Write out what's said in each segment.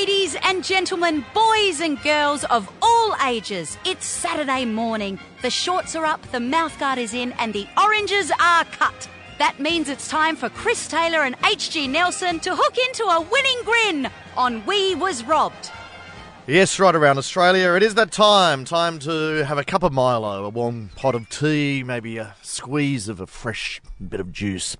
Ladies and gentlemen, boys and girls of all ages, it's Saturday morning. The shorts are up, the mouthguard is in, and the oranges are cut. That means it's time for Chris Taylor and HG Nelson to hook into a winning grin on We Was Robbed. Yes, right around Australia, it is that time. Time to have a cup of Milo, a warm pot of tea, maybe a squeeze of a fresh bit of juice.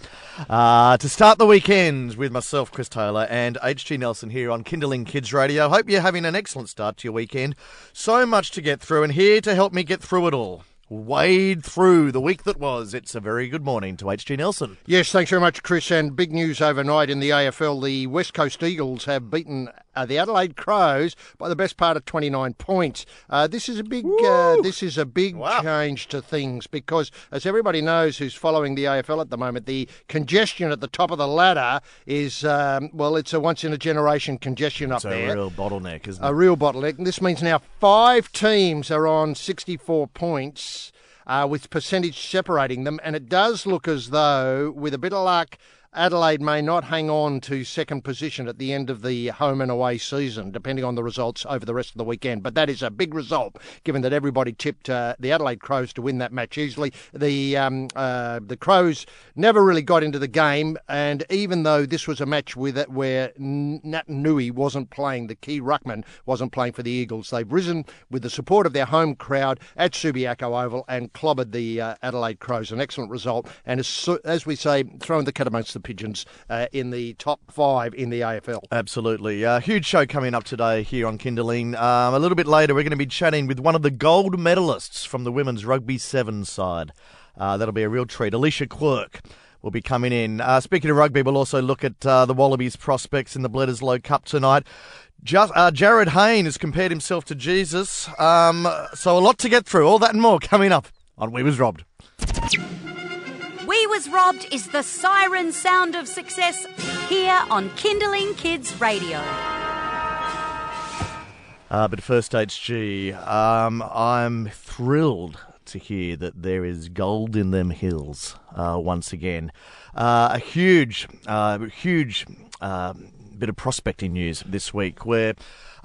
Uh, to start the weekend with myself, Chris Taylor, and HG Nelson here on Kinderling Kids Radio. Hope you're having an excellent start to your weekend. So much to get through, and here to help me get through it all wade through the week that was. It's a very good morning to HG Nelson. Yes, thanks very much, Chris. And big news overnight in the AFL. The West Coast Eagles have beaten uh, the Adelaide Crows by the best part of 29 points. Uh, this is a big uh, this is a big Wow. change to things because, as everybody knows who's following the AFL at the moment, the congestion at the top of the ladder is um, well, it's a once in a generation congestion It's up there. a real bottleneck, isn't it? a real bottleneck. And This means now five teams are on 64 points uh, with percentage separating them. And it does look as though, with a bit of luck, Adelaide may not hang on to second position at the end of the home and away season, depending on the results over the rest of the weekend. But that is a big result, given that everybody tipped uh, the Adelaide Crows to win that match easily. The um, uh, the Crows never really got into the game, and even though this was a match with it where Naitanui wasn't playing, the key ruckman wasn't playing for the Eagles, they've risen with the support of their home crowd at Subiaco Oval and clobbered the uh, Adelaide Crows. An excellent result, and as, as we say, throwing the cat amongst the pigeons uh, in the top five in the AFL. Absolutely. Uh, huge show coming up today here on Kinderling. Um, a little bit later, we're going to be chatting with one of the gold medalists from the women's rugby seven side. Uh, that'll be a real treat. Alicia Quirk will be coming in. Uh, speaking of rugby, we'll also look at uh, the Wallabies prospects in the Bledisloe Cup tonight. Just, uh, Jarryd Hayne has compared himself to Jesus. Um, so a lot to get through. All that and more coming up on We Was Robbed. We Was Robbed is the siren sound of success here on Kinderling Kids Radio. Uh, but first, HG, um, I'm thrilled to hear that there is gold in them hills uh, once again. Uh, a huge, uh, huge uh, bit of prospecting news this week where,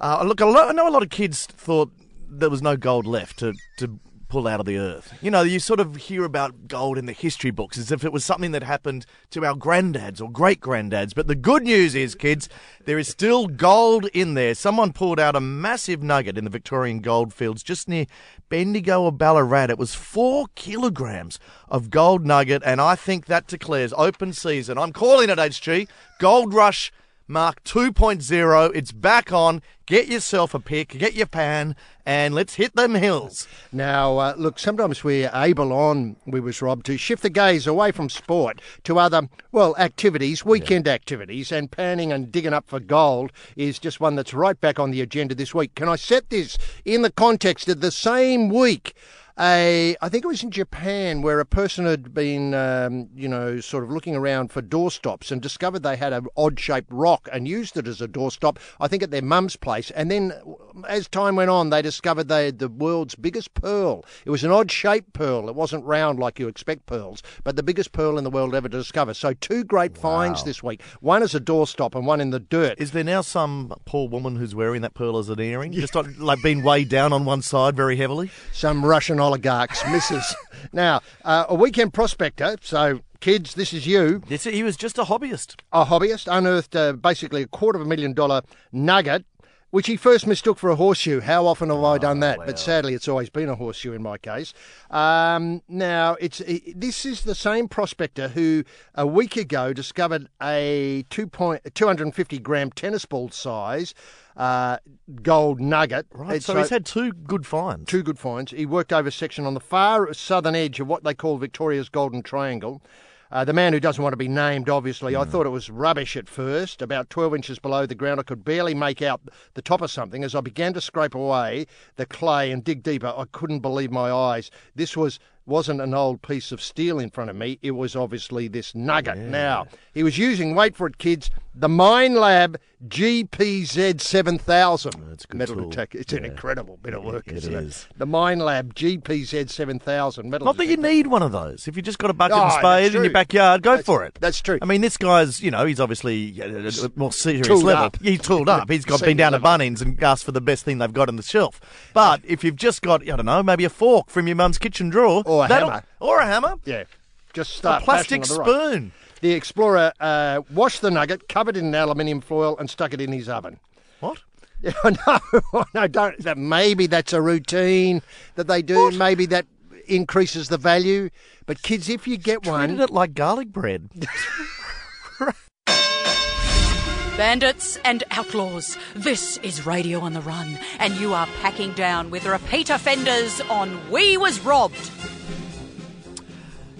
uh, look, I know a lot of kids thought there was no gold left to, to pull out of the earth. You know, you sort of hear about gold in the history books as if it was something that happened to our granddads or great granddads. But the good news is, kids, there is still gold in there. Someone pulled out a massive nugget in the Victorian goldfields just near Bendigo or Ballarat. It was four kilograms of gold nugget, and I think that declares open season. I'm calling it HG Gold Rush Mark 2.0. It's back on. Get yourself a pick, get your pan, and let's hit them hills. Now, uh, look, sometimes we're able on, we was robbed, to shift the gaze away from sport to other, well, activities, weekend activities, and panning and digging up for gold is just one that's right back on the agenda this week. Can I set this in the context of the same week? A, I think it was in Japan where a person had been, um, you know, sort of looking around for doorstops and discovered they had an odd shaped rock and used it as a doorstop, I think at their mum's place. And then as time went on, they discovered they had the world's biggest pearl. It was an odd shaped pearl. It wasn't round like you expect pearls, but the biggest pearl in the world ever to discover. So two great finds this week. One as a doorstop and one in the dirt. Is there now some poor woman who's wearing that pearl as an earring? Just like, like being weighed down on one side very heavily? some Russian oligarchs, missus. now, uh, a weekend prospector, so kids, this is you, This, he was just a hobbyist. a hobbyist, unearthed uh, basically a quarter of a million dollar nugget. Which he first mistook for a horseshoe. How often have I done that? But sadly, it's always been a horseshoe in my case. Um, now, it's it, this is the same prospector who a week ago discovered a 2 point, 250 gram tennis ball size uh, gold nugget. Right, It's so he's had two good finds. two good finds. He worked over a section on the far southern edge of what they call Victoria's Golden Triangle. Uh, the man who doesn't want to be named, obviously, I thought it was rubbish at first. About 12 inches below the ground, I could barely make out the top of something. As I began to scrape away the clay and dig deeper, I couldn't believe my eyes. This was wasn't an old piece of steel in front of me. It was obviously this nugget. Now, he was using, wait for it, kids, The Minelab GPZ 7000 That's a good metal tool. detector. It's an incredible bit of work, It isn't is. it? The Minelab GPZ 7000 metal Not that you need one of those. If you've just got a bucket Oh, and spade in your backyard, go That's- for it. that's true. I mean, this guy's, you know, he's obviously a more serious Tooled level. up. He's tooled up. He's got been down to. Bunnings and asked for the best thing they've got on the shelf. But if you've just got, I don't know, maybe a fork from your mum's kitchen drawer, Or a hammer. or a hammer, Yeah. Just a plastic fashioning on the right. spoon. The explorer uh, washed the nugget, covered it in aluminium foil, and stuck it in his oven. What? Yeah, no, no, don't. That maybe that's a routine that they do. Maybe that increases the value. But kids, if you get Treated one, treated it like garlic bread. Bandits and outlaws, this is Radio on the Run, and you are packing down with repeat offenders on We Was Robbed.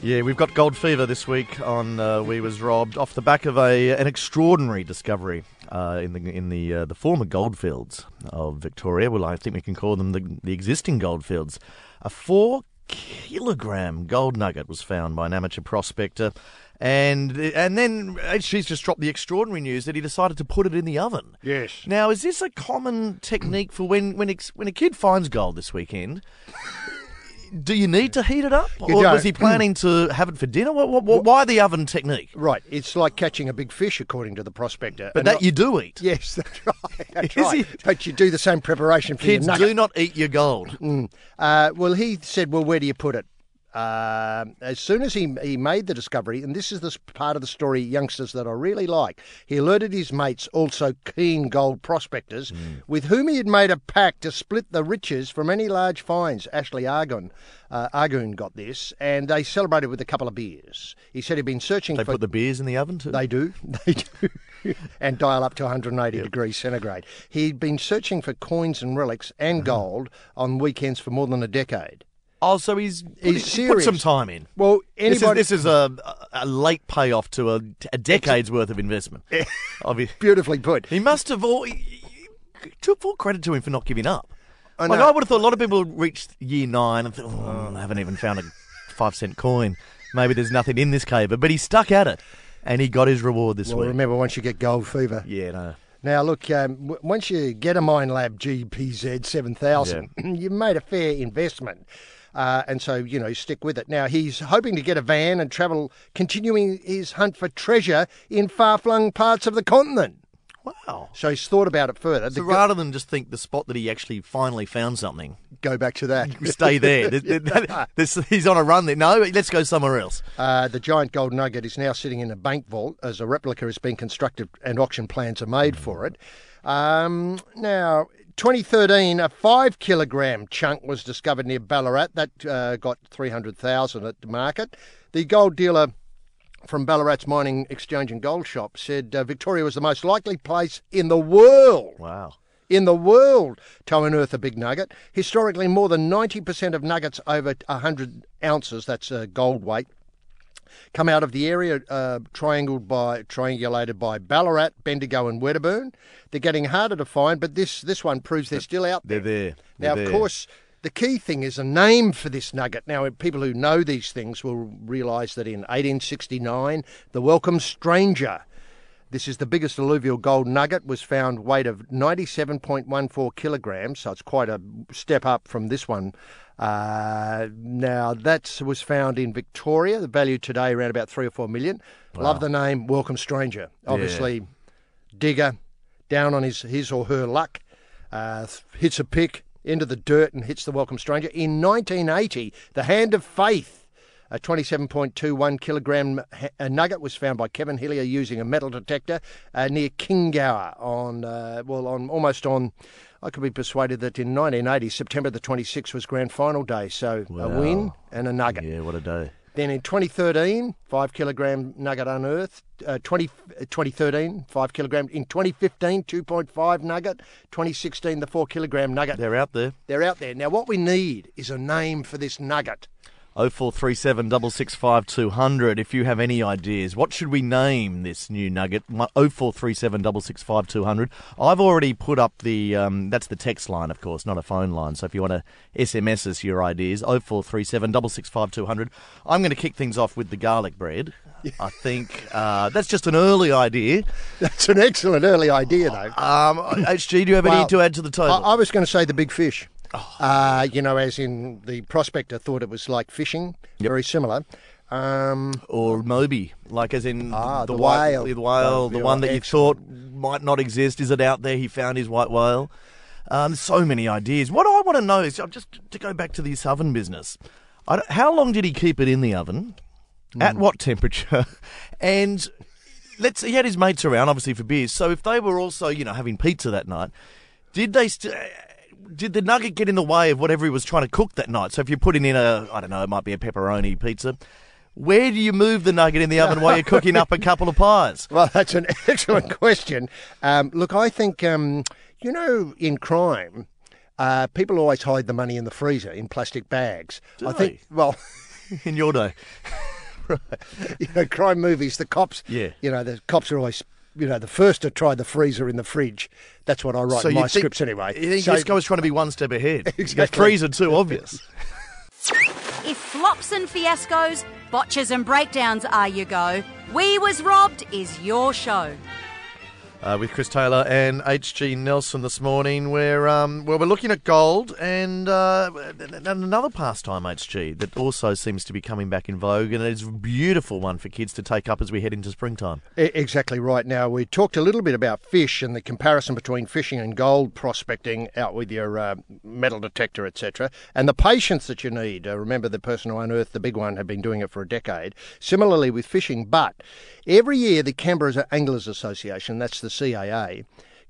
Yeah, we've got gold fever this week on uh, We Was Robbed off the back of a an extraordinary discovery uh, in the in the uh, the former goldfields of Victoria. Well, I think we can call them the, the existing goldfields. A four kilogram gold nugget was found by an amateur prospector. And and then she's just dropped the extraordinary news that he decided to put it in the oven. Yes. Now, is this a common technique for when when ex- when a kid finds gold this weekend? Do you need to heat it up, or was he planning to have it for dinner? What, what, what, why the oven technique? right, it's like catching a big fish, according to the prospector. But And that you do eat. Yes, that's right. That's Is right. it? But you do the same preparation for Kids your nugget. do not eat your gold. Uh, well, he said, well, where do you put it? Uh, as soon as he, he made the discovery, and this is the part of the story, youngsters, that I really like, he alerted his mates, also keen gold prospectors, with whom he had made a pact to split the riches from any large finds. Ashley Argon, uh, Argoon got this, and they celebrated with a couple of beers. He said he'd been searching They for put the beers in the oven too. they do. They do. and dial up to 180 degrees centigrade. He'd been searching for coins and relics and Uh-huh. gold on weekends for more than a decade. Oh, so he's He's put, some time in. Well, This is, anybody. this is a, a late payoff to a, a decade's worth of investment. Obvi- beautifully put. He must have all. He, he- took full credit to him for not giving up. I like know. I would have thought a lot of people reached year nine and thought, oh, I haven't even found a five cent coin. Maybe there's nothing in this cave, but he stuck at it, and he got his reward this Well, week. remember, once you get gold fever. Yeah, no. Now, look, um, w- once you get a Minelab GPZ 7000, you've made a fair investment. Uh, and so, you know, stick with it. Now, he's hoping to get a van and travel, continuing his hunt for treasure in far flung parts of the continent. Wow. So he's thought about it further. So The go- rather than just think the spot that he actually finally found something, go back to that. stay there. Th- th- he's on a run there. No, let's go somewhere else. Uh, the giant gold nugget is now sitting in a bank vault as a replica has been constructed and auction plans are made for it. Um, now, 2013, a five kilogram chunk was discovered near Ballarat. That uh, got 300,000 at the market. The gold dealer from Ballarat's Mining Exchange and Gold Shop said uh, Victoria was the most likely place in the world Wow. in the world to unearth a big nugget. Historically, more than 90% of nuggets over 100 ounces, that's uh, gold weight, come out of the area uh, triangled by, triangulated by Ballarat, Bendigo and Wedderburn. They're getting harder to find, but this, this one proves they're still out there. They're there. there. Now, They're of there. course, the key thing is a name for this nugget. Now, people who know these things will realise that in 1869, the Welcome Stranger, this is the biggest alluvial gold nugget, was found weight of 97.14 kilograms, so it's quite a step up from this one. Uh, now, that was found in Victoria, the value today around about three or four million. Love the name Welcome Stranger. Obviously, digger, down on his, his or her luck, uh, hits a pick into the dirt and hits the welcome stranger. In 1980, the Hand of Faith, a 27.21 kilogram ha- uh, nugget, was found by Kevin Hillier using a metal detector uh, near Kingower on, uh, well, on almost on. I could be persuaded that in 1980, September the 26th was grand final day. So a win and a nugget. Yeah, what a day. Then in 2013, five kilogram nugget unearthed. Uh, 20, 2013, five kilogram. In 2015, 2.5 nugget. 2016, the four kilogram nugget. They're out there. They're out there. Now, what we need is a name for this nugget. 0437 665 200 if you have any ideas. What should we name this new nugget? My- 0437 665 200. I've already put up the, um, that's the text line, of course, not a phone line. So if you want to SMS us your ideas, 0437 665 200. I'm going to kick things off with the garlic bread. I think uh, that's just an early idea. That's an excellent early idea, though. Um, HG, do you have any Well, to add to the I, table? I was going to say the big fish. Oh. Uh, you know, as in the prospector thought it was like fishing, very similar. Um, or Moby, like as in Ah, the, the white, whale. the whale, the one that you thought might not exist. Is it out there? He found his white whale. Um, so many ideas. What I want to know is just to go back to this oven business. I how long did he keep it in the oven? Hmm. At what temperature? And let's he had his mates around, obviously for beers. So if they were also, you know, having pizza that night, did they? St- did the nugget get in the way of whatever he was trying to cook that night? So if you're putting in a, I don't know, it might be a pepperoni pizza. Where do you move the nugget in the oven while you're cooking up a couple of pies? well, that's an excellent question. Um, look, I think, um, you know, in crime, uh, people always hide the money in the freezer in plastic bags. Do I think, well, In your day, Right. you know, crime movies, the cops, Yeah. you know, the cops are always, you know, the first to try the freezer in the fridge. That's what I write in my think- scripts anyway. You think So- this guy was trying to be one step ahead? Exactly. The freezer too obvious. If flops and fiascos, botches and breakdowns are your go, We Was Robbed is your show. Uh, with Chris Taylor and HG Nelson this morning. Where um, well, we're looking at gold and, uh, and another pastime, HG, that also seems to be coming back in vogue, and it's a beautiful one for kids to take up as we head into springtime. Exactly right. Now, we talked a little bit about fish and the comparison between fishing and gold prospecting out with your uh, metal detector, etc., and the patience that you need. Uh, remember, the person who unearthed the big one had been doing it for a decade. Similarly with fishing, but every year the Canberra Anglers Association, that's the CAA,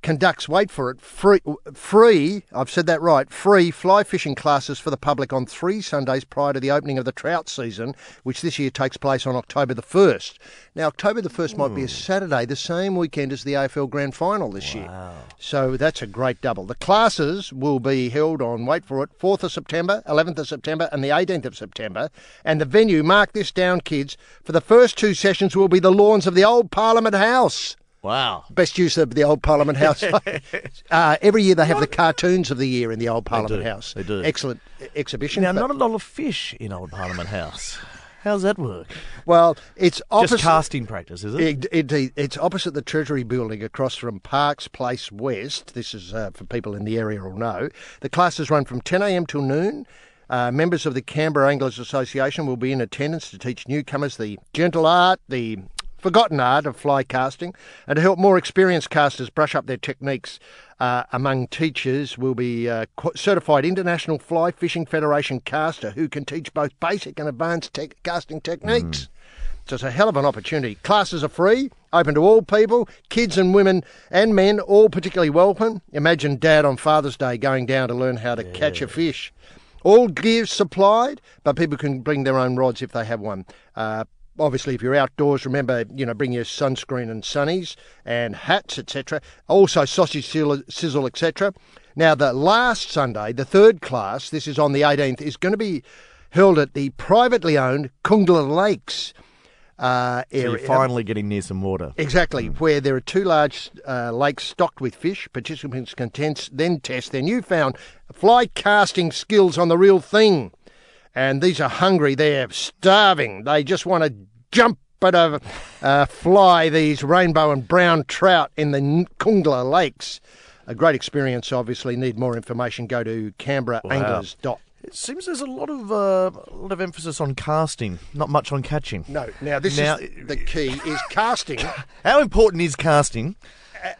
conducts, wait for it, free, free, I've said that right, free fly fishing classes for the public on three Sundays prior to the opening of the trout season, which this year takes place on October the 1st. Now, October the 1st might be a hmm. Saturday, the same weekend as the AFL Grand Final this year. So that's a great double. The classes will be held on, wait for it, 4th of September, 11th of September, and the 18th of September. And the venue, mark this down, kids, for the first two sessions will be the lawns of the old Parliament House Wow. best use of the old Parliament House. uh, every year they have the cartoons of the year in the old Parliament do, House. they do. Excellent exhibition. Now, not a lot of fish in Old Parliament House. How's that work? well, it's opposite. Just casting practice, is it? It, it, it's opposite the Treasury building across from Parkes Place West. This is uh, for people in the area will know. The classes run from 10am till noon. Uh, members of the Canberra Anglers Association will be in attendance to teach newcomers the gentle art, the forgotten art of fly casting, and to help more experienced casters brush up their techniques. Uh, among teachers will be uh, certified International Fly Fishing Federation caster who can teach both basic and advanced tech casting techniques. So it's a hell of an opportunity. Classes are free, open to all people, kids and women and men, all particularly welcome. Imagine Dad on Father's Day going down to learn how to catch a fish. All gear supplied, but people can bring their own rods if they have one. Uh, obviously, if you're outdoors, remember you know bring your sunscreen and sunnies and hats, etc. Also sausage sizzle, sizzle etc. Now the last Sunday, the third class, this is on the 18th, is going to be held at the privately owned Kungla Lakes uh, So you're area. finally getting near some water. Exactly, where there are two large uh, lakes stocked with fish. Participants can tens- then test their newfound fly casting skills on the real thing. And these are hungry, they're starving, they just want to jump at a uh, fly, these rainbow and brown trout in the Kungla Lakes. A great experience, obviously. Need more information, go to canberraanglers.com. It seems there's a lot of uh, a lot of emphasis on casting, not much on catching. No, now this Now- is the key is casting. How important is casting?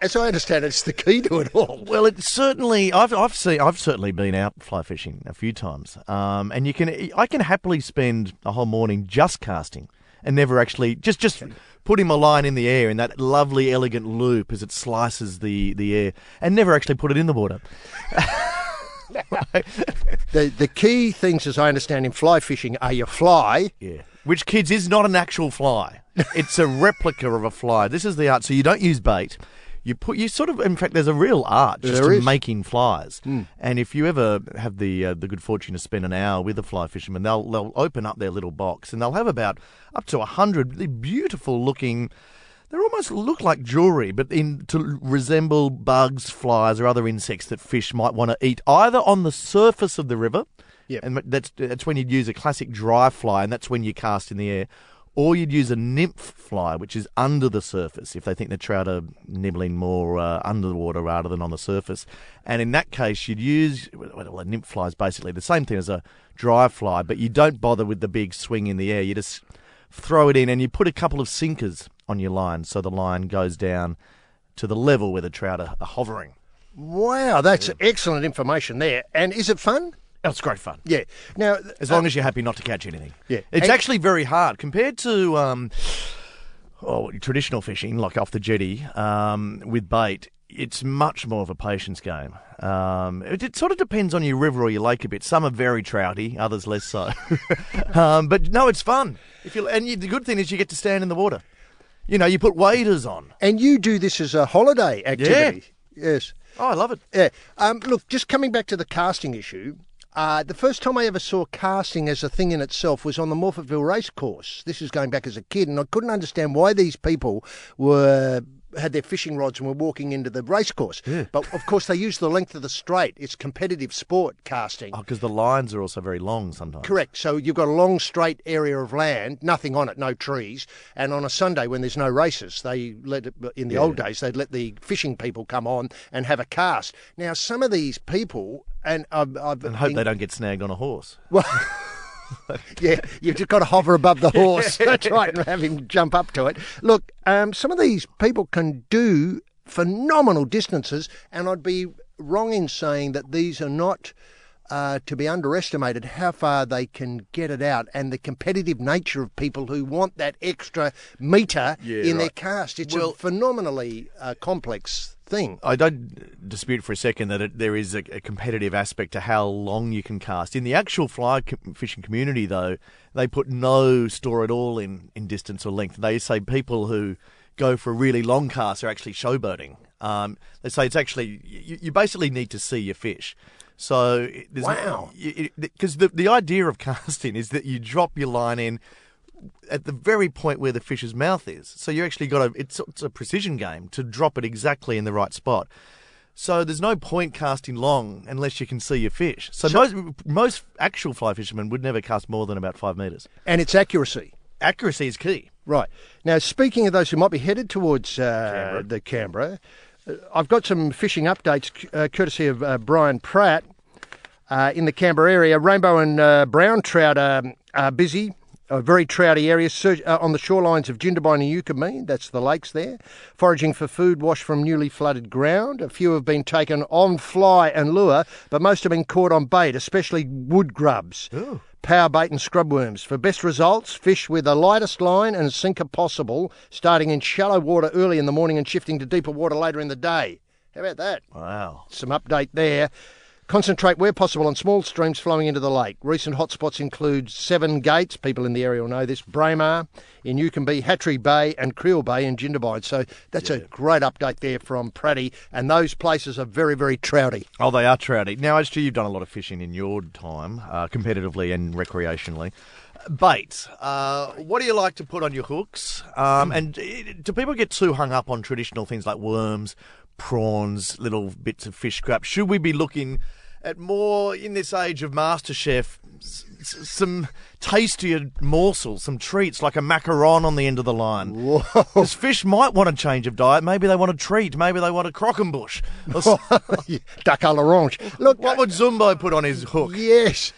As I understand it, it's the key to it all. Well, it's certainly I've I've seen I've certainly been out fly fishing a few times, um, and you can I can happily spend a whole morning just casting and never actually just just putting my line in the air in that lovely elegant loop as it slices the the air, and never actually put it in the water. The the key things, as I understand, in fly fishing are your fly. Yeah. Which kids is not an actual fly. It's a replica of a fly. This is the art. So you don't use bait. You put you sort of in fact there's a real art just There to is. Making flies. And if you ever have the uh, the good fortune to spend an hour with a fly fisherman, they'll they'll open up their little box and they'll have about up to a hundred beautiful looking. They almost look like jewelry, but in to resemble bugs, flies, or other insects that fish might want to eat, either on the surface of the river, Yep. and that's that's when you'd use a classic dry fly, and that's when you cast in the air, or you'd use a nymph fly, which is under the surface if they think the trout are nibbling more uh, under the water rather than on the surface. And in that case, you'd use well, a nymph fly is basically the same thing as a dry fly, but you don't bother with the big swing in the air. You just throw it in, and you put a couple of sinkers on your line, so the line goes down to the level where the trout are, are hovering. Wow, that's excellent information there. And is it fun? It's great fun. Yeah. Now, As long as you're happy not to catch anything. Yeah. It's And- actually very hard compared to um, oh, traditional fishing, like off the jetty um, with bait. It's much more of a patience game. Um, it, it sort of depends on your river or your lake a bit. Some are very trouty, others less so. um, but no, it's fun. If you and you, the good thing is you get to stand in the water. You know, you put waders on. and you do this as a holiday activity. Yes. Oh, I love it. Yeah. Um, look, just coming back to the casting issue, uh, the first time I ever saw casting as a thing in itself was on the Morphettville racecourse. This is going back as a kid, and I couldn't understand why these people were had their fishing rods and were walking into the racecourse. But of course, they use the length of the straight. It's competitive sport casting. Oh, because the lines are also very long sometimes. Correct. So you've got a long straight area of land, nothing on it, no trees. And on a Sunday when there's no races, they let it, in the old days they'd let the fishing people come on and have a cast. Now some of these people, and I've, I've And hope been- they don't get snagged on a horse. well, yeah, you've just got to hover above the horse. That's right, and have him jump up to it. Look, um, some of these people can do phenomenal distances, and I'd be wrong in saying that these are not. Uh, to be underestimated how far they can get it out and the competitive nature of people who want that extra metre Yeah, in their right. cast. It's Well- a phenomenally uh, complex thing. I don't dispute for a second that it, there is a, a competitive aspect to how long you can cast. In the actual fly fishing community, though, they put no store at all in, in distance or length. They say people who go for a really long cast are actually showboating. Um, they say it's actually you, you basically need to see your fish. So there's Wow. because the the idea of casting is that you drop your line in at the very point where the fish's mouth is. So you actually got to, it's, it's a precision game to drop it exactly in the right spot. So there's no point casting long unless you can see your fish. So, most, most actual fly fishermen would never cast more than about five metres. And its accuracy. Accuracy is key. Right. Now, speaking of those who might be headed towards uh, the Canberra, I've got some fishing updates uh, courtesy of uh, Brian Pratt uh, in the Canberra area. Rainbow and uh, brown trout are, are busy. A very trouty area uh, on the shorelines of Jindabyne and Eucumbene, that's the lakes there, foraging for food washed from newly flooded ground. A few have been taken on fly and lure, but most have been caught on bait, especially wood grubs power bait and scrub worms. For best results, fish with the lightest line and sinker possible, starting in shallow water early in the morning and shifting to deeper water later in the day. How about that? Wow. Some update there. Concentrate where possible on small streams flowing into the lake. Recent hotspots include Seven Gates, people in the area will know this, Braemar in Eucumbene, Hatchery Bay, and Creel Bay in Jindabyne. So that's a great update there from Praddy, and those places are very, very trouty. Oh, they are trouty. Now, as to you've done a lot of fishing in your time, uh, competitively and recreationally. Bait. Uh, what do you like to put on your hooks? Um, and uh, do people get too hung up on traditional things like worms, prawns, little bits of fish scrap? Should we be looking at more in this age of MasterChef? s- s- Some tastier morsels, some treats like a macaron on the end of the line. Because fish might want a change of diet. Maybe they want a treat. Maybe they want a croquembouche. Or s- Duck à l'orange. Look, what would Zumbo put on his hook? yes.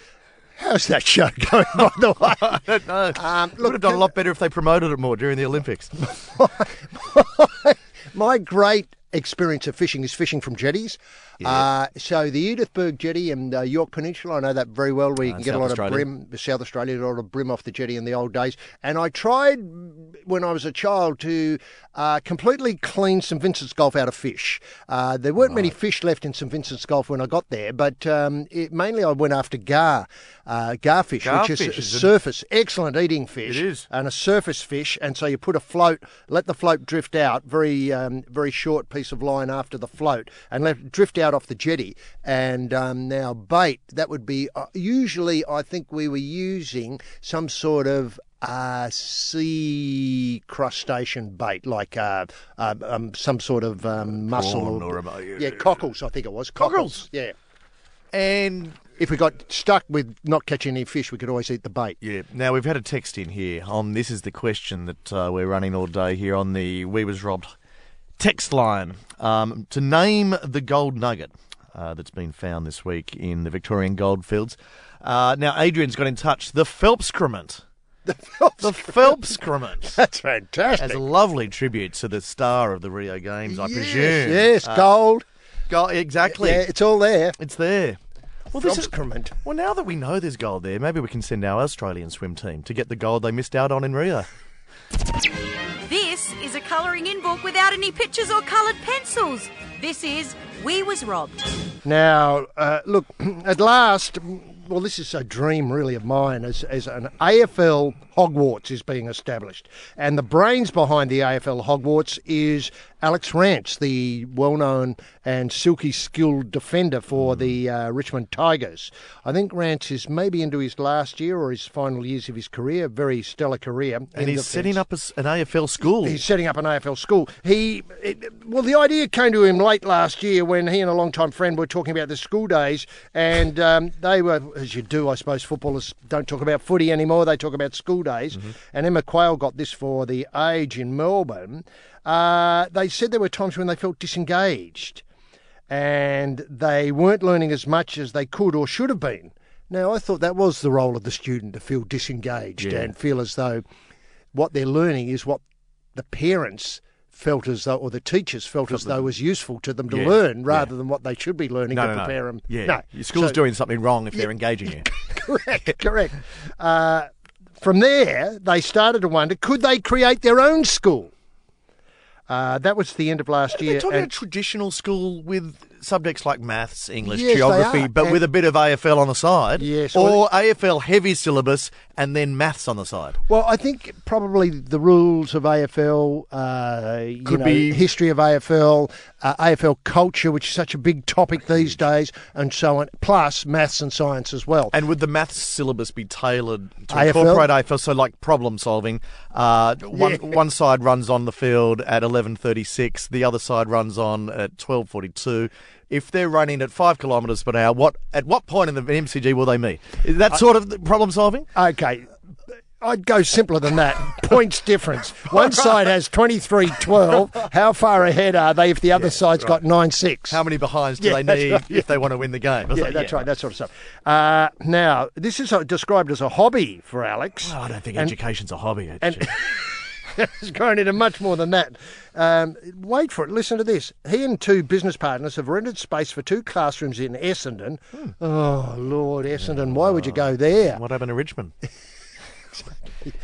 How's that show going, by the way? I don't know. Um, Would have done a lot better if they promoted it more during the Olympics. My great experience of fishing is fishing from jetties. Uh, so the Edithburgh jetty and uh, Yorke Peninsula, I know that very well, where you Uh, can get a lot Australia. of bream. South Australia, a lot of bream off the jetty in the old days. And I tried when I was a child to uh, completely clean St Vincent's Gulf out of fish. Uh, there weren't many fish left in St Vincent's Gulf when I got there, but um, it, mainly I went after gar, uh, garfish, which is is surface, excellent eating fish It is. and a surface fish, and so you put a float, let the float drift out, very um, very short piece piece of line after the float and let drift out off the jetty. And um, now bait that would be uh, usually I think we were using some sort of uh, sea crustacean bait, like uh, uh, um, some sort of um, mussel or, a- yeah, cockles. I think it was cockles. Yeah. And If we got stuck with not catching any fish, we could always eat the bait. yeah, now we've had a text in here on this is the question that uh, we're running all day here on the We Was Robbed text line um, to name the gold nugget uh, that's been found this week in the Victorian goldfields. Uh, now Adrian's got in touch. The Phelpscrement. The Phelpscrement. That's fantastic. As a lovely tribute to the star of the Rio Games, I yes, presume. Yes, Uh, gold. go- exactly. Yeah, it's all there. It's there. Well, this is, well, now that we know there's gold there, maybe we can send our Australian swim team to get the gold they missed out on in Rio. This is a colouring in book without any pictures or coloured pencils. This is We Was Robbed. Now, uh, look, at last, well, this is a dream really of mine as, as an AFL Hogwarts is being established. And the brains behind the AFL Hogwarts is Alex Rance, the well known and silky skilled defender for the uh, Richmond Tigers. I think Rance is maybe into his last year or his final years of his career, very stellar career. And he's setting up an AFL school. He's setting up an AFL school. He, it, well, the idea came to him late last year when he and a long-time friend were talking about the school days, and um, they were, as you do, I suppose, footballers don't talk about footy anymore; they talk about school days. And Emma Quayle got this for the Age in Melbourne. Uh, they said there were times when they felt disengaged, and they weren't learning as much as they could or should have been. Now, I thought that was the role of the student to feel disengaged Yeah. and feel as though what they're learning is what the parents felt as though, or the teachers felt as though was useful to them to Yeah, learn, yeah. rather than what they should be learning no, to no, prepare no. them. Yeah, no. your school's So- doing something wrong if they're engaging you. correct, correct. Uh, from there, they started to wonder: could they create their own school? Uh, that was the end of last year. talking and- a traditional school with subjects like maths, English, Yes, geography, but And- with a bit of AFL on the side. Yes, Or well- AFL heavy syllabus and then maths on the side. Well, I think probably the rules of AFL, uh, you Could know, be- history of AFL, uh, AFL culture, which is such a big topic these days, and so on, plus maths and science as well. And would the maths syllabus be tailored to AFL? incorporate AFL? So, like problem solving, uh, one Yeah. one side runs on the field at eleven thirty six, the other side runs on at twelve forty two. If they're running at five kilometres per hour, what at what point in the MCG will they meet? Is that sort of problem solving? Okay. I'd go simpler than that. Points difference. One side has 23 12. How far ahead are they if the other side's got 9 6? How many behinds do Yeah, they need right, if they want to win the game? Yeah, that's right, that sort of stuff. Uh, now, this is described as a hobby for Alex. Oh, I don't think And- education's a hobby. and- It's grown into much more than that. Um, wait for it. Listen to this. He and two business partners have rented space for two classrooms in Essendon. Hmm. Oh, Lord, Essendon, why would you go there? what happened to Richmond?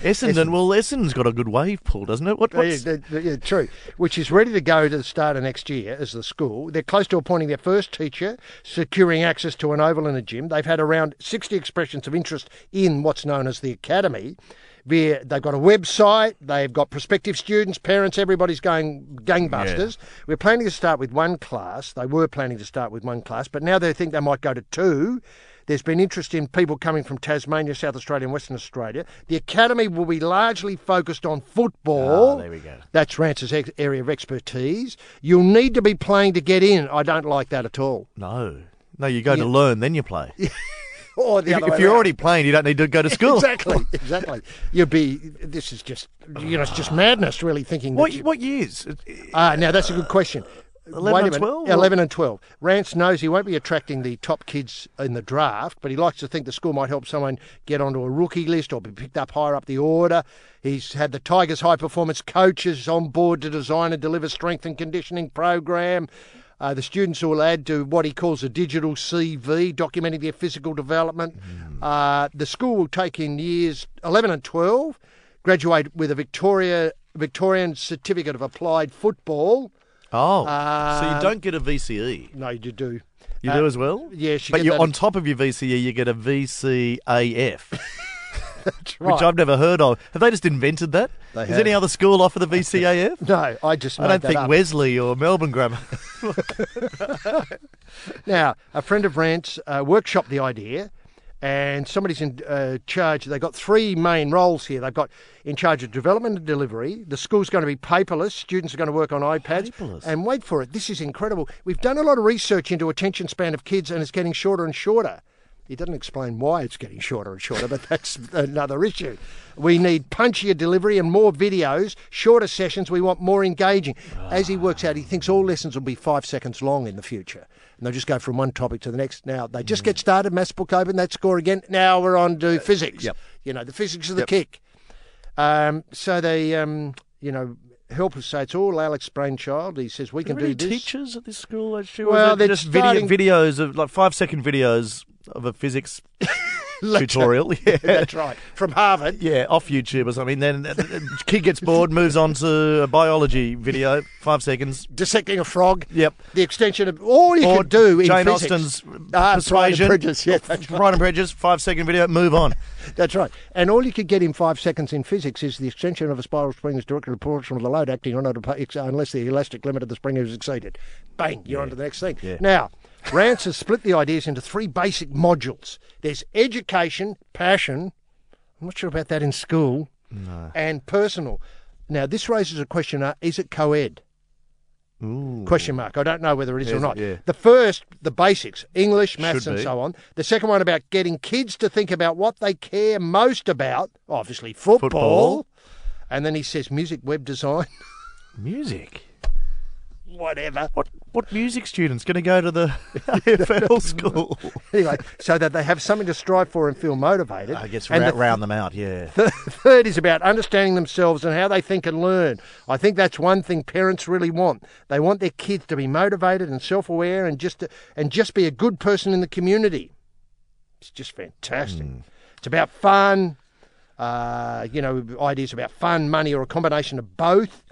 Essendon, well, Essendon's got a good wave pool, doesn't it? What, what's, yeah, yeah, true. Which is ready to go to the start of next year as the school. They're close to appointing their first teacher, securing access to an oval and a gym. They've had around 60 expressions of interest in what's known as the academy. Via, they've got a website, they've got prospective students, parents, everybody's going gangbusters. We're planning to start with one class. They were planning to start with one class, but now they think they might go to two. There's been interest in people coming from Tasmania, South Australia, and Western Australia. The academy will be largely focused on football. Ah, there we go. That's Rance's ex- area of expertise. You'll need to be playing to get in. I don't like that at all. no. No, you go to learn, then you play. Or the If, other if you're around. already playing, you don't need to go to school. exactly, exactly. You'd be. This is just, you know, it's just madness. Really thinking. What, you, what years? Ah, now that's a good question. 11 Wait and 12, or- 11 and 12. Rance knows he won't be attracting the top kids in the draft, but he likes to think the school might help someone get onto a rookie list or be picked up higher up the order. He's had the Tigers high performance coaches on board to design and deliver strength and conditioning program. Uh, the students will add to what he calls a digital CV, documenting their physical development. Uh, the school will take in years 11 and 12, graduate with a Victoria Victorian Certificate of Applied Football. Oh, so Uh, you don't get a VCE. No, you do. You Uh, do as well? yes, you but you're on top of your VCE, you get a VCAF. That's right. which I've never heard of. Have they just invented that? They Does have. any other school offer the VCAF? no, I just I don't think up. Wesley or Melbourne Grammar. Now, a friend of Rant's uh, workshopped the idea, and somebody's in uh, charge. They've got three main roles here. They've got in charge of development and delivery. The school's going to be paperless. Students are going to work on iPads. Paperless? And wait for it, this is incredible. We've done a lot of research into attention span of kids, and it's getting shorter and shorter. He doesn't explain why it's getting shorter and shorter, but that's another issue. We need punchier delivery and more videos, shorter sessions. We want more engaging. As he works out, he thinks all lessons will be five seconds long in the future. And they'll just go from one topic to the next. Now, they just get started, maths book open, that score again. Now we're on to physics. yep. You know, the physics of the kick. Um, so they, um, you know, help us say it's all Alex brainchild. He says we can do this. teachers at this school? Actually, Well, they're just starting- video, videos of like five second videos of a physics tutorial. Yeah. That's right. From Harvard. Yeah, off YouTube or something. Then uh, the kid gets bored, moves on to a biology video, five seconds. Dissecting a frog. Yep. The extension of all you Or could do in Jane physics. Austen's Ah, Pride and Persuasion. Prejudice, yeah, that's right. Pride and Prejudice, five second video, move on. That's right. And all you could get in five seconds in physics is the extension of a spiral spring is directly proportional to the load acting on it unless the elastic limit of the spring is exceeded. Bang, you're on to the next thing. Yeah. Now, Rance has split the ideas into three basic modules. There's education, passion, I'm not sure about that in school, and personal. Now, this raises a question, uh, is it co-ed? Ooh. Question mark. I don't know whether it is or not. yeah. The first, the basics, English, maths, and so on. The second one about getting kids to think about what they care most about, obviously football. Football. And then he says music, web design, Music. whatever. What what music student's going to go to the AFL school? Anyway, so that they have something to strive for and feel motivated. I guess and ra- the round them out. Yeah. The third is about understanding themselves and how they think and learn. I think that's one thing parents really want. They want their kids to be motivated and self-aware and just and just be a good person in the community. It's just fantastic. It's about fun. Uh, you know, ideas about fun, money, or a combination of both.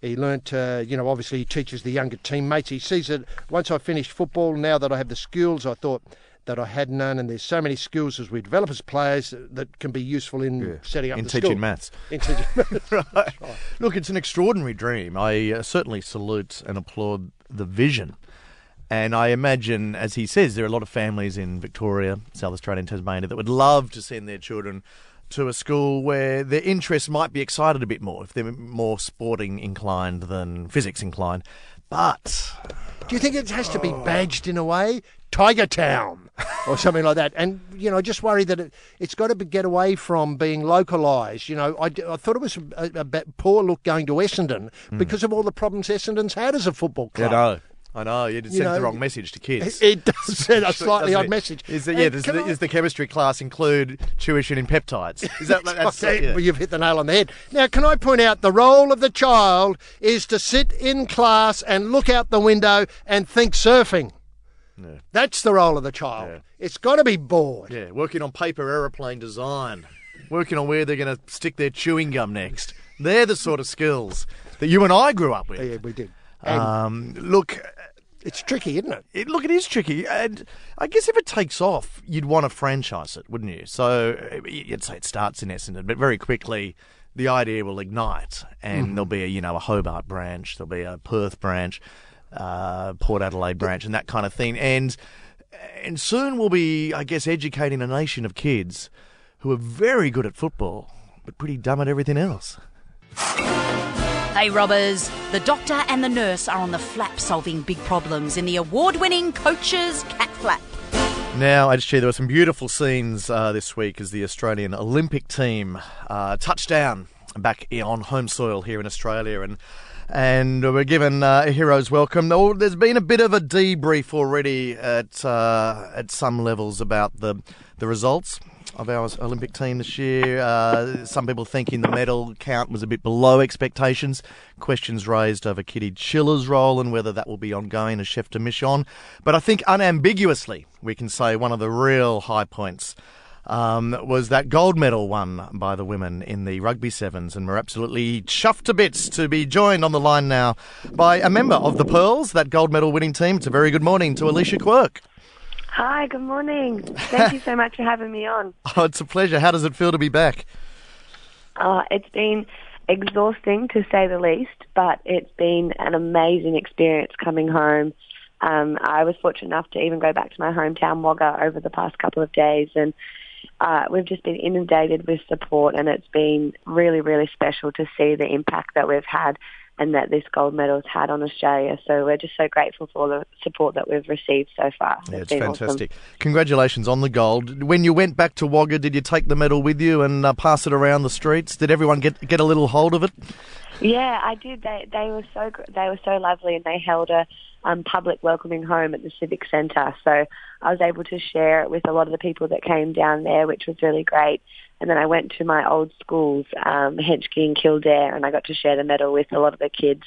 He learnt, uh, you know, obviously he teaches the younger teammates. He sees that once I finished football, now that I have the skills, I thought that I had none, and there's so many skills as we develop as players that can be useful in setting up In teaching school. maths. In teaching maths. right. Look, it's an extraordinary dream. I uh, certainly salute and applaud the vision. And I imagine, as he says, there are a lot of families in Victoria, South Australia, and Tasmania that would love to send their children to a school where their interests might be excited a bit more, if they're more sporting inclined than physics inclined. But Do you think it has to be badged in a way? Tiger Town or something like that. And, you know, I just worry that it, it's got to be, get away from being localised. You know, I, I thought it was a, a, poor look going to Essendon hmm. because of all the problems Essendon's had as a football I club. I know, you sent know, the wrong message to kids. It, it does send a slightly odd it? message. Is the, yeah, does the, I- is the chemistry class include tuition in peptides? Is that that's, Okay, yeah. well, you've hit the nail on the head. Now, can I point out the role of the child is to sit in class and look out the window and think surfing. Yeah. That's the role of the child. Yeah. It's got to be bored. Yeah, working on paper aeroplane design, working on where they're going to stick their chewing gum next. They're the sort of skills that you and I grew up with. Yeah, we did. Um, look, it's tricky, isn't it? it, look, it is tricky, and I guess if it takes off, you'd want to franchise it, wouldn't you? So you'd say it starts in Essendon, but very quickly the idea will ignite, and there'll be a you know a Hobart branch, there'll be a Perth branch, uh, Port Adelaide branch, and that kind of thing, and and soon we'll be, I guess, educating a nation of kids who are very good at football, but pretty dumb at everything else. Hey, robbers. The doctor and the nurse are on the flap solving big problems in the award winning Coach's Cat Flap. Now, I just HG, there were some beautiful scenes uh, this week as the Australian Olympic team uh, touched down back on home soil here in Australia, and and we're given uh, a hero's welcome. There's been a bit of a debrief already at uh, at some levels about the the results of our Olympic team this year. Uh, some people thinking the medal count was a bit below expectations. Questions raised over Kitty Chiller's role and whether that will be ongoing as chef de mission. But I think unambiguously we can say one of the real high points um, was that gold medal won by the women in the rugby sevens, and we're absolutely chuffed to bits to be joined on the line now by a member of the Pearls, that gold medal winning team. It's a very good morning to Alicia Quirk. Hi, good morning. Thank you so much for having me on. Oh, it's a pleasure. How does it feel to be back? Uh, it's been exhausting to say the least, but it's been an amazing experience coming home. Um, I was fortunate enough to even go back to my hometown Wagga over the past couple of days, and uh, we've just been inundated with support, and it's been really, really special to see the impact that we've had and that this gold medal has had on Australia. So we're just so grateful for all the support that we've received so far. Yeah, it's been fantastic. awesome. Congratulations on the gold. When you went back to Wagga, did you take the medal with you and uh, pass it around the streets? Did everyone get get a little hold of it? Yeah, I did. They they were so they were so lovely, and they held a um, public welcoming home at the civic centre. So I was able to share it with a lot of the people that came down there, which was really great. And then I went to my old schools, um, Henschke and Kildare, and I got to share the medal with a lot of the kids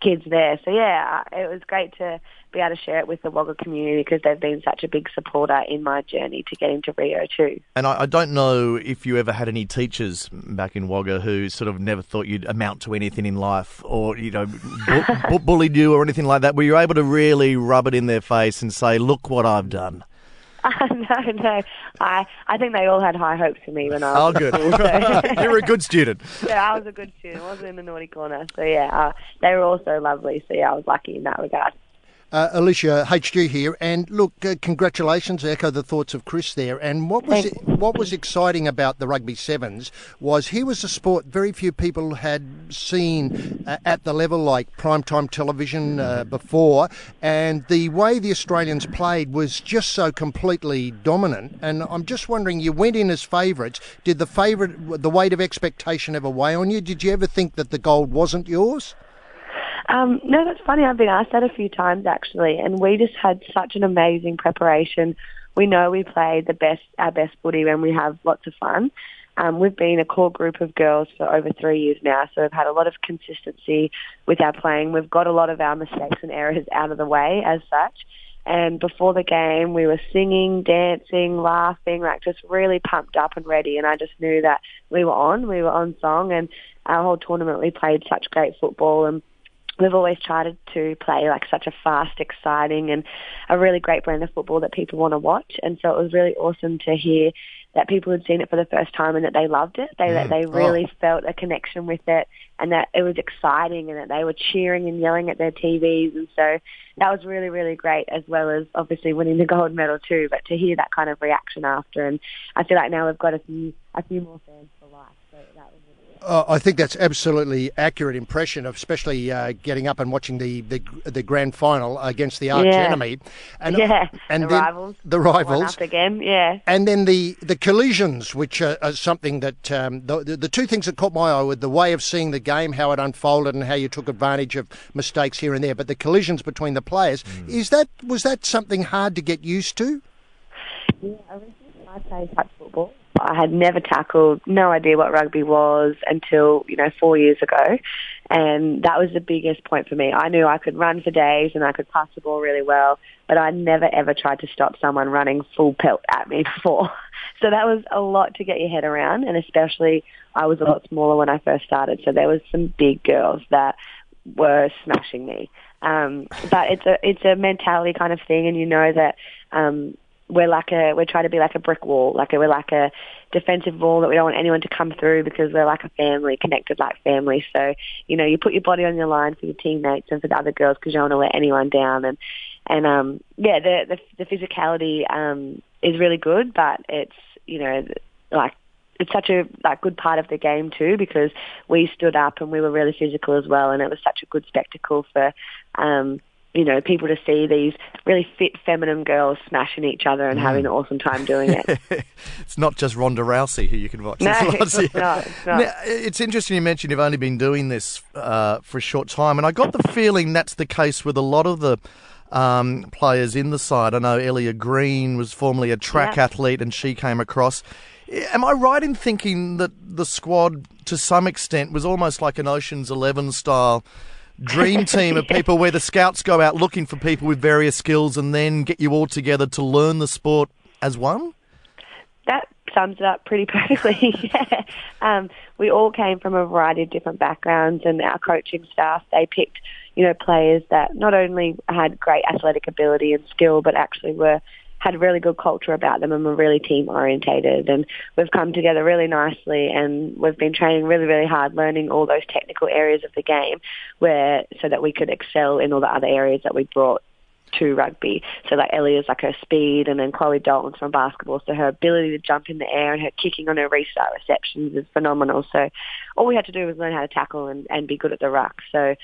kids there. So yeah, it was great to be able to share it with the Wagga community because they've been such a big supporter in my journey to getting to Rio too. And I, I don't know if you ever had any teachers back in Wagga who sort of never thought you'd amount to anything in life, or you know, bu- bu- bullied you or anything like that. Were you able to really rub it in their face and say, "Look what I've done"? no, no. I I think they all had high hopes for me when I was. Oh, good. school. So. You're a good student. yeah, I was a good student. I wasn't in the naughty corner. So yeah, uh, they were all so lovely. So yeah, I was lucky in that regard. Uh, Alicia, HG here, and look, uh, congratulations. Echo the thoughts of Chris there. And what was Thanks. what was exciting about the rugby sevens was here was a sport very few people had seen uh, at the level like primetime television uh, before, and the way the Australians played was just so completely dominant. And I'm just wondering, you went in as favourites. Did the favourite, the weight of expectation ever weigh on you? Did you ever think that the gold wasn't yours? Um, no, that's funny. I've been asked that a few times actually, and we just had such an amazing preparation. We know we play the best, our best footy when we have lots of fun. Um, we've been a core group of girls for over three years now, so we've had a lot of consistency with our playing. We've got a lot of our mistakes and errors out of the way as such. And before the game, we were singing, dancing, laughing, like just really pumped up and ready. And I just knew that we were on, we were on song, and our whole tournament we played such great football and we've always tried to play like such a fast, exciting, and a really great brand of football that people want to watch. And so it was really awesome to hear that people had seen it for the first time and that they loved it. They that they oh. really felt a connection with it, and that it was exciting, and that they were cheering and yelling at their TVs. And so that was really, really great, as well as obviously winning the gold medal too. But to hear that kind of reaction after, and I feel like now we've got a few a few more fans for life. So that was Uh, I think that's absolutely accurate impression of, especially uh, getting up and watching the, the the grand final against the arch Yeah. enemy, and Yeah, and the then rivals. the one rivals, after again. Yeah. and then the, the collisions, which are, are something that um, the, the the two things that caught my eye were the way of seeing the game, how it unfolded, and how you took advantage of mistakes here and there. But the collisions between the players is that was that something hard to get used to? Yeah, originally when I played touch football, I had never tackled, no idea what rugby was until, you know, four years ago. And that was the biggest point for me. I knew I could run for days and I could pass the ball really well, but I never ever tried to stop someone running full pelt at me before. So that was a lot to get your head around and especially I was a lot smaller when I first started. So there was some big girls that were smashing me. Um, but it's a it's a mentality kind of thing, and you know that um, we're like a we're trying to be like a brick wall, like a, we're like a defensive wall that we don't want anyone to come through because we're like a family, connected like family. So you know you put your body on your line for your teammates and for the other girls because you don't want to let anyone down. And and um, yeah, the the, the physicality um, is really good, but it's you know like it's such a like good part of the game too because we stood up and we were really physical as well and it was such a good spectacle for um you know people to see these really fit feminine girls smashing each other and having an awesome time doing it it's not just Ronda Rousey who you can watch. No, it's not, it's not. Now, it's interesting you mentioned you've only been doing this uh, for a short time, and I got the feeling that's the case with a lot of the um, players in the side. I know Ellia Green was formerly a track Yeah. athlete, and she came across. Am I right in thinking that the squad, to some extent, was almost like an Ocean's Eleven style? Dream team of people where the scouts go out looking for people with various skills and then get you all together to learn the sport as one? that sums it up pretty perfectly. yeah. Um, we all came from a variety of different backgrounds, and our coaching staff they picked, you know, players that not only had great athletic ability and skill, but actually were had really good culture about them and were really team orientated. And we've come together really nicely, and we've been training really, really hard, learning all those technical areas of the game, where so that we could excel in all the other areas that we brought to rugby. So like Ellie is like her speed and then Chloe Dalton's from basketball. So her ability to jump in the air and her kicking on her restart receptions is phenomenal. So all we had to do was learn how to tackle and, and be good at the ruck. So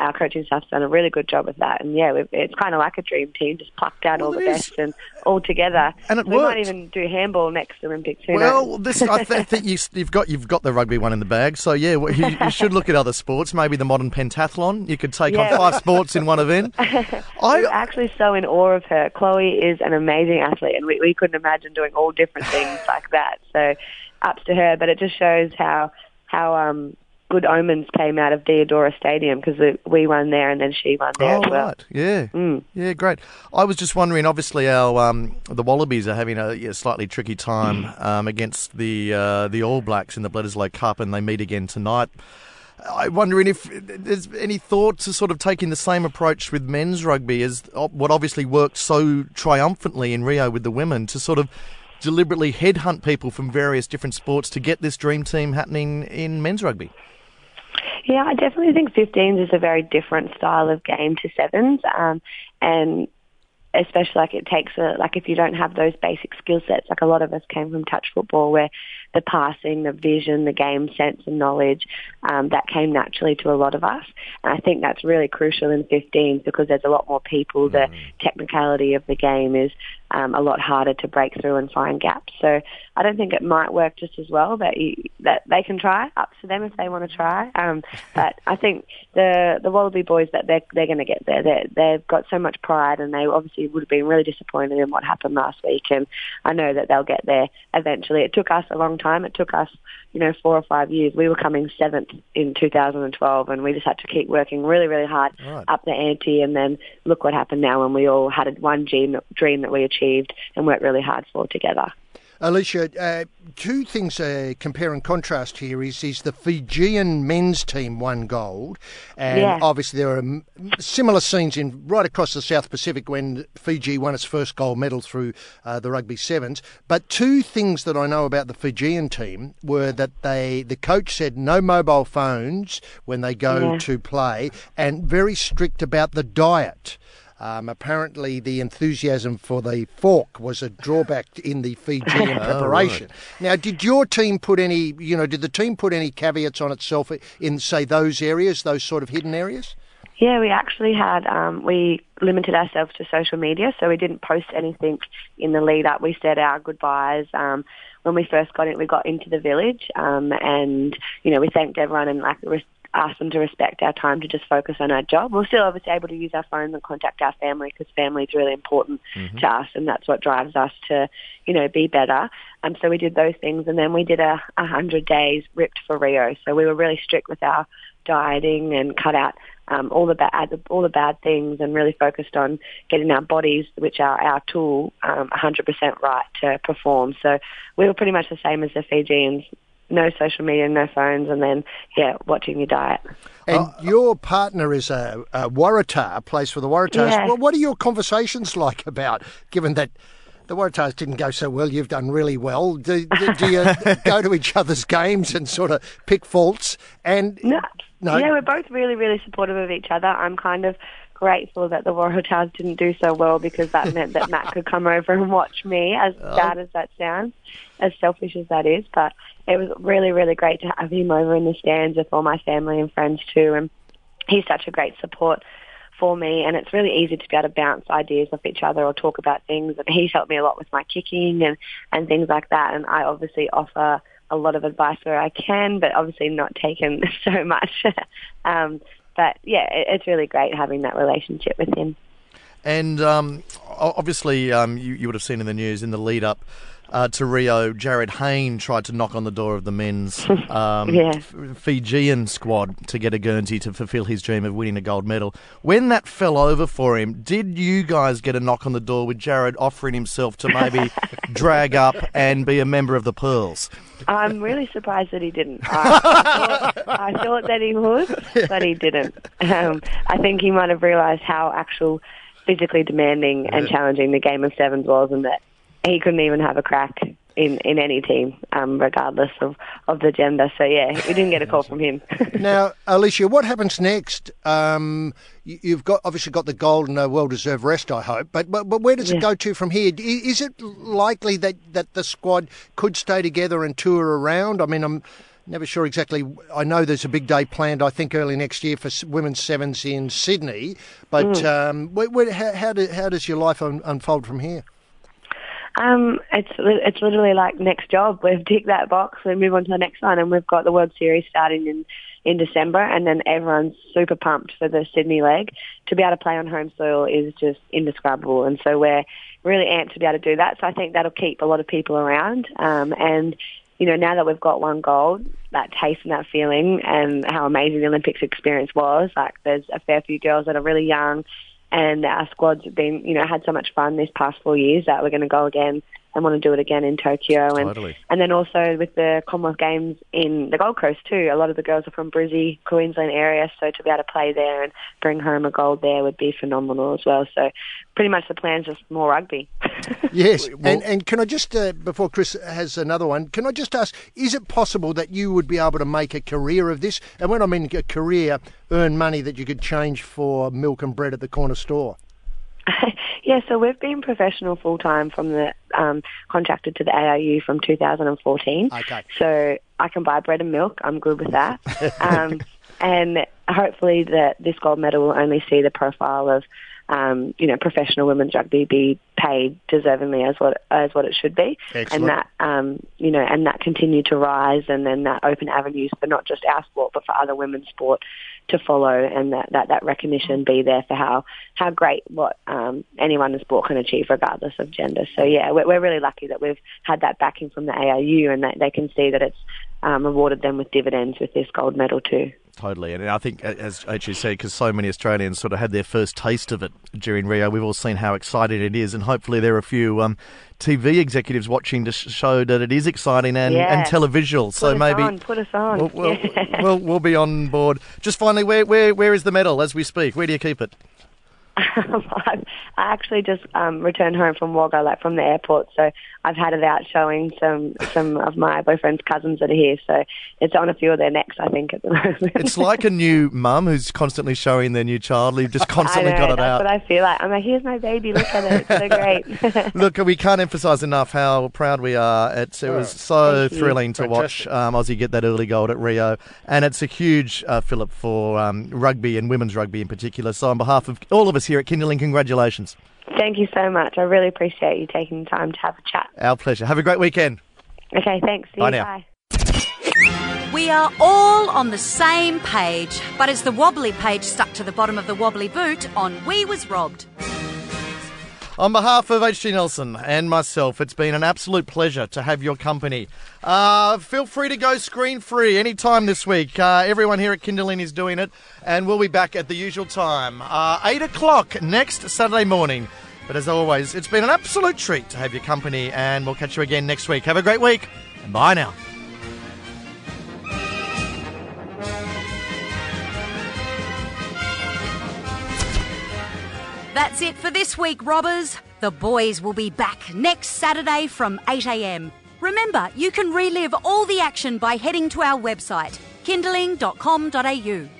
our coaching staff's done a really good job with that. And yeah, it's kind of like a dream team, just plucked out Well, all the is. best and all together. And it we might worked. even do handball next Olympics. Who Well, knows? this I th- think you, you've got you've got the rugby one in the bag. So yeah, well, you, you should look at other sports. Maybe the modern pentathlon. You could take Yeah. on five sports in one event. I'm I actually so in awe of her. Chloe is an amazing athlete, and we, we couldn't imagine doing all different things like that. So, ups to her. But it just shows how how um, good omens came out of Deodoro Stadium because we, won there and then she won there oh as well. right, yeah, Mm. yeah, great. I was just wondering. Obviously, our um, the Wallabies are having a yeah, slightly tricky time um, against the uh, the All Blacks in the Bledisloe Cup, and they meet again tonight. I'm wondering if there's any thought to sort of taking the same approach with men's rugby as what obviously worked so triumphantly in Rio with the women to sort of deliberately headhunt people from various different sports to get this dream team happening in men's rugby. Yeah, I definitely think 15s is a very different style of game to sevens, um, and especially like it takes a like if you don't have those basic skill sets, like a lot of us came from touch football, where the passing, the vision, the game sense and knowledge um, that came naturally to a lot of us, and I think that's really crucial in 15s because there's a lot more people. The technicality of the game is um, a lot harder to break through and find gaps. So I don't think it might work just as well. That you, that they can try. Up to them if they want to try. Um, but I think the the Wallaby boys that they're they're going to get there. They they've got so much pride, and they obviously would have been really disappointed in what happened last week. And I know that they'll get there eventually. It took us a long time. It took us you know four or five years. We were coming seventh in 2012, and we just had to keep working really really hard Right. up the ante. And then look what happened now, when we all had one dream dream that we achieved and worked really hard for together. Alicia, uh, two things uh, compare and contrast here is is the Fijian men's team won gold, and Yeah. obviously there are similar scenes in right across the South Pacific when Fiji won its first gold medal through uh, the rugby sevens. But two things that I know about the Fijian team were that they the coach said no mobile phones when they go Yeah. to play, and very strict about the diet. Um, apparently, the enthusiasm for the fork was a drawback in the Fijian preparation. Now, did your team put any, you know, did the team put any caveats on itself in, say, those areas, those sort of hidden areas? Yeah, we actually had um, we limited ourselves to social media, so we didn't post anything in the lead up. We said our goodbyes um, when we first got in. We got into the village, um, and you know we thanked everyone and like asked them to respect our time to just focus on our job. We're still obviously able to use our phones and contact our family because family is really important to us, and that's what drives us to you know be better. Um, so we did those things, and then we did a, a hundred days ripped for Rio. So we were really strict with our dieting and cut out um, all the bad all the bad things and really focused on getting our bodies, which are our tool, um, 100% right to perform. So we were pretty much the same as the Fijians. No social media, no phones, and then yeah, watching your diet. And oh, your partner is a, a Waratah, plays for the Waratahs. Yeah. Well, what are your conversations like about, given that the Waratahs didn't go so well, you've done really well? Do, do, do you go to each other's games and sort of pick faults? And No, No. yeah, we're both really, really supportive of each other. I'm kind of grateful that the Waratahs didn't do so well because that meant that Matt could come over and watch me, as oh. bad as that sounds, as selfish as that is. But it was really, really great to have him over in the stands with all my family and friends too. And he's such a great support for me and it's really easy to be able to bounce ideas off each other or talk about things and he's helped me a lot with my kicking and, and things like that and I obviously offer a lot of advice where I can but obviously not taken so much. um, but yeah, it, it's really great having that relationship with him. And um, obviously, um, you, you would have seen in the news in the lead up uh, to Rio, Jarryd Hayne tried to knock on the door of the men's um, Yeah. F- Fijian squad to get a Guernsey to fulfil his dream of winning a gold medal. When that fell over for him, did you guys get a knock on the door with Jarryd offering himself to maybe drag up and be a member of the Pearls? I'm really surprised that he didn't. I thought, I thought that he would, but he didn't. Um, I think he might have realised how actual physically demanding and challenging the game of sevens was, and that he couldn't even have a crack in, in any team, um, regardless of, of the gender. So yeah, we didn't get a call from him. now, Alicia, what happens next? Um, you, you've got obviously got the gold and a well-deserved rest, I hope. But but, but where does it go to from here? Is it likely that, that the squad could stay together and tour around? I mean, I'm never sure exactly. I know there's a big day planned. I think early next year for women's sevens in Sydney. But um, where, where, how, how, do, how does your life un, unfold from here? Um, it's it's literally like next job. We've ticked that box and move on to the next one, and we've got the World Series starting in in December, and then everyone's super pumped for the Sydney leg. To be able to play on home soil is just indescribable, and so we're really amped to be able to do that. So I think that'll keep a lot of people around, um, and you know now that we've got one gold, that taste and that feeling, and how amazing the Olympics experience was. Like there's a fair few girls that are really young and our squads have been, you know, had so much fun these past four years that we're going to go again and want to do it again in Tokyo. And, Totally. and then also with the Commonwealth Games in the Gold Coast too. A lot of the girls are from Brizzy, Queensland area, so to be able to play there and bring home a gold there would be phenomenal as well. So pretty much the plan's just more rugby. Yes, and and can I just uh, before Chris has another one, can I just ask: Is it possible that you would be able to make a career of this? And when I mean a career, earn money that you could change for milk and bread at the corner store. yeah, so we've been professional full time from the um, contracted to the ARU from 2014. Okay. So I can buy bread and milk. I'm good with that. um, and hopefully that this gold medal will only see the profile of um, you know professional women's rugby be paid deservingly as what as what it should be, Excellent. and that um, you know and that continue to rise, and then that open avenues for not just our sport but for other women's sport to follow, and that that, that recognition be there for how how great what um, anyone in sport can achieve regardless of gender. So yeah, we're, we're really lucky that we've had that backing from the ARU, and that they can see that it's um, rewarded them with dividends with this gold medal too. Totally, and I think, as HG said, because so many Australians sort of had their first taste of it during Rio, we've all seen how exciting it is, and hopefully there are a few um, TV executives watching to sh- show that it is exciting and, Yeah. and televisual. so Put us maybe on, put us on. We'll, we'll, Yeah. we'll, we'll be on board. Just finally, where, where, where is the medal as we speak? Where do you keep it? I I actually just um, returned home from Wagga, like from the airport, so I've had it out showing some some of my boyfriend's cousins that are here. So it's on a few of their necks, I think, at the moment. It's like a new mum who's constantly showing their new child. You've just constantly know, got it that's out. what I feel like. I'm like, here's my baby. Look at it. It's so great. Look, we can't emphasise enough how proud we are. It's, it was so Thank you. thrilling to watch Fantastic. um, Aussie get that early gold at Rio, and it's a huge uh, fillip for um, rugby and women's rugby in particular. So, on behalf of all of us here at Kinderling, congratulations. Thank you so much. I really appreciate you taking the time to have a chat. Our pleasure. Have a great weekend. Okay, thanks. See Bye you. now. Bye. We are all on the same page, but it's the wobbly page stuck to the bottom of the wobbly boot on We Was Robbed. On behalf of HG Nelson and myself, it's been an absolute pleasure to have your company. Uh, feel free to go screen free anytime this week. Uh, everyone here at Kinderling is doing it, and we'll be back at the usual time, uh, 8 o'clock next Saturday morning. But as always, it's been an absolute treat to have your company, and we'll catch you again next week. Have a great week, and bye now. That's it for this week, robbers. The boys will be back next Saturday from 8am. Remember, you can relive all the action by heading to our website, kinderling.com.au.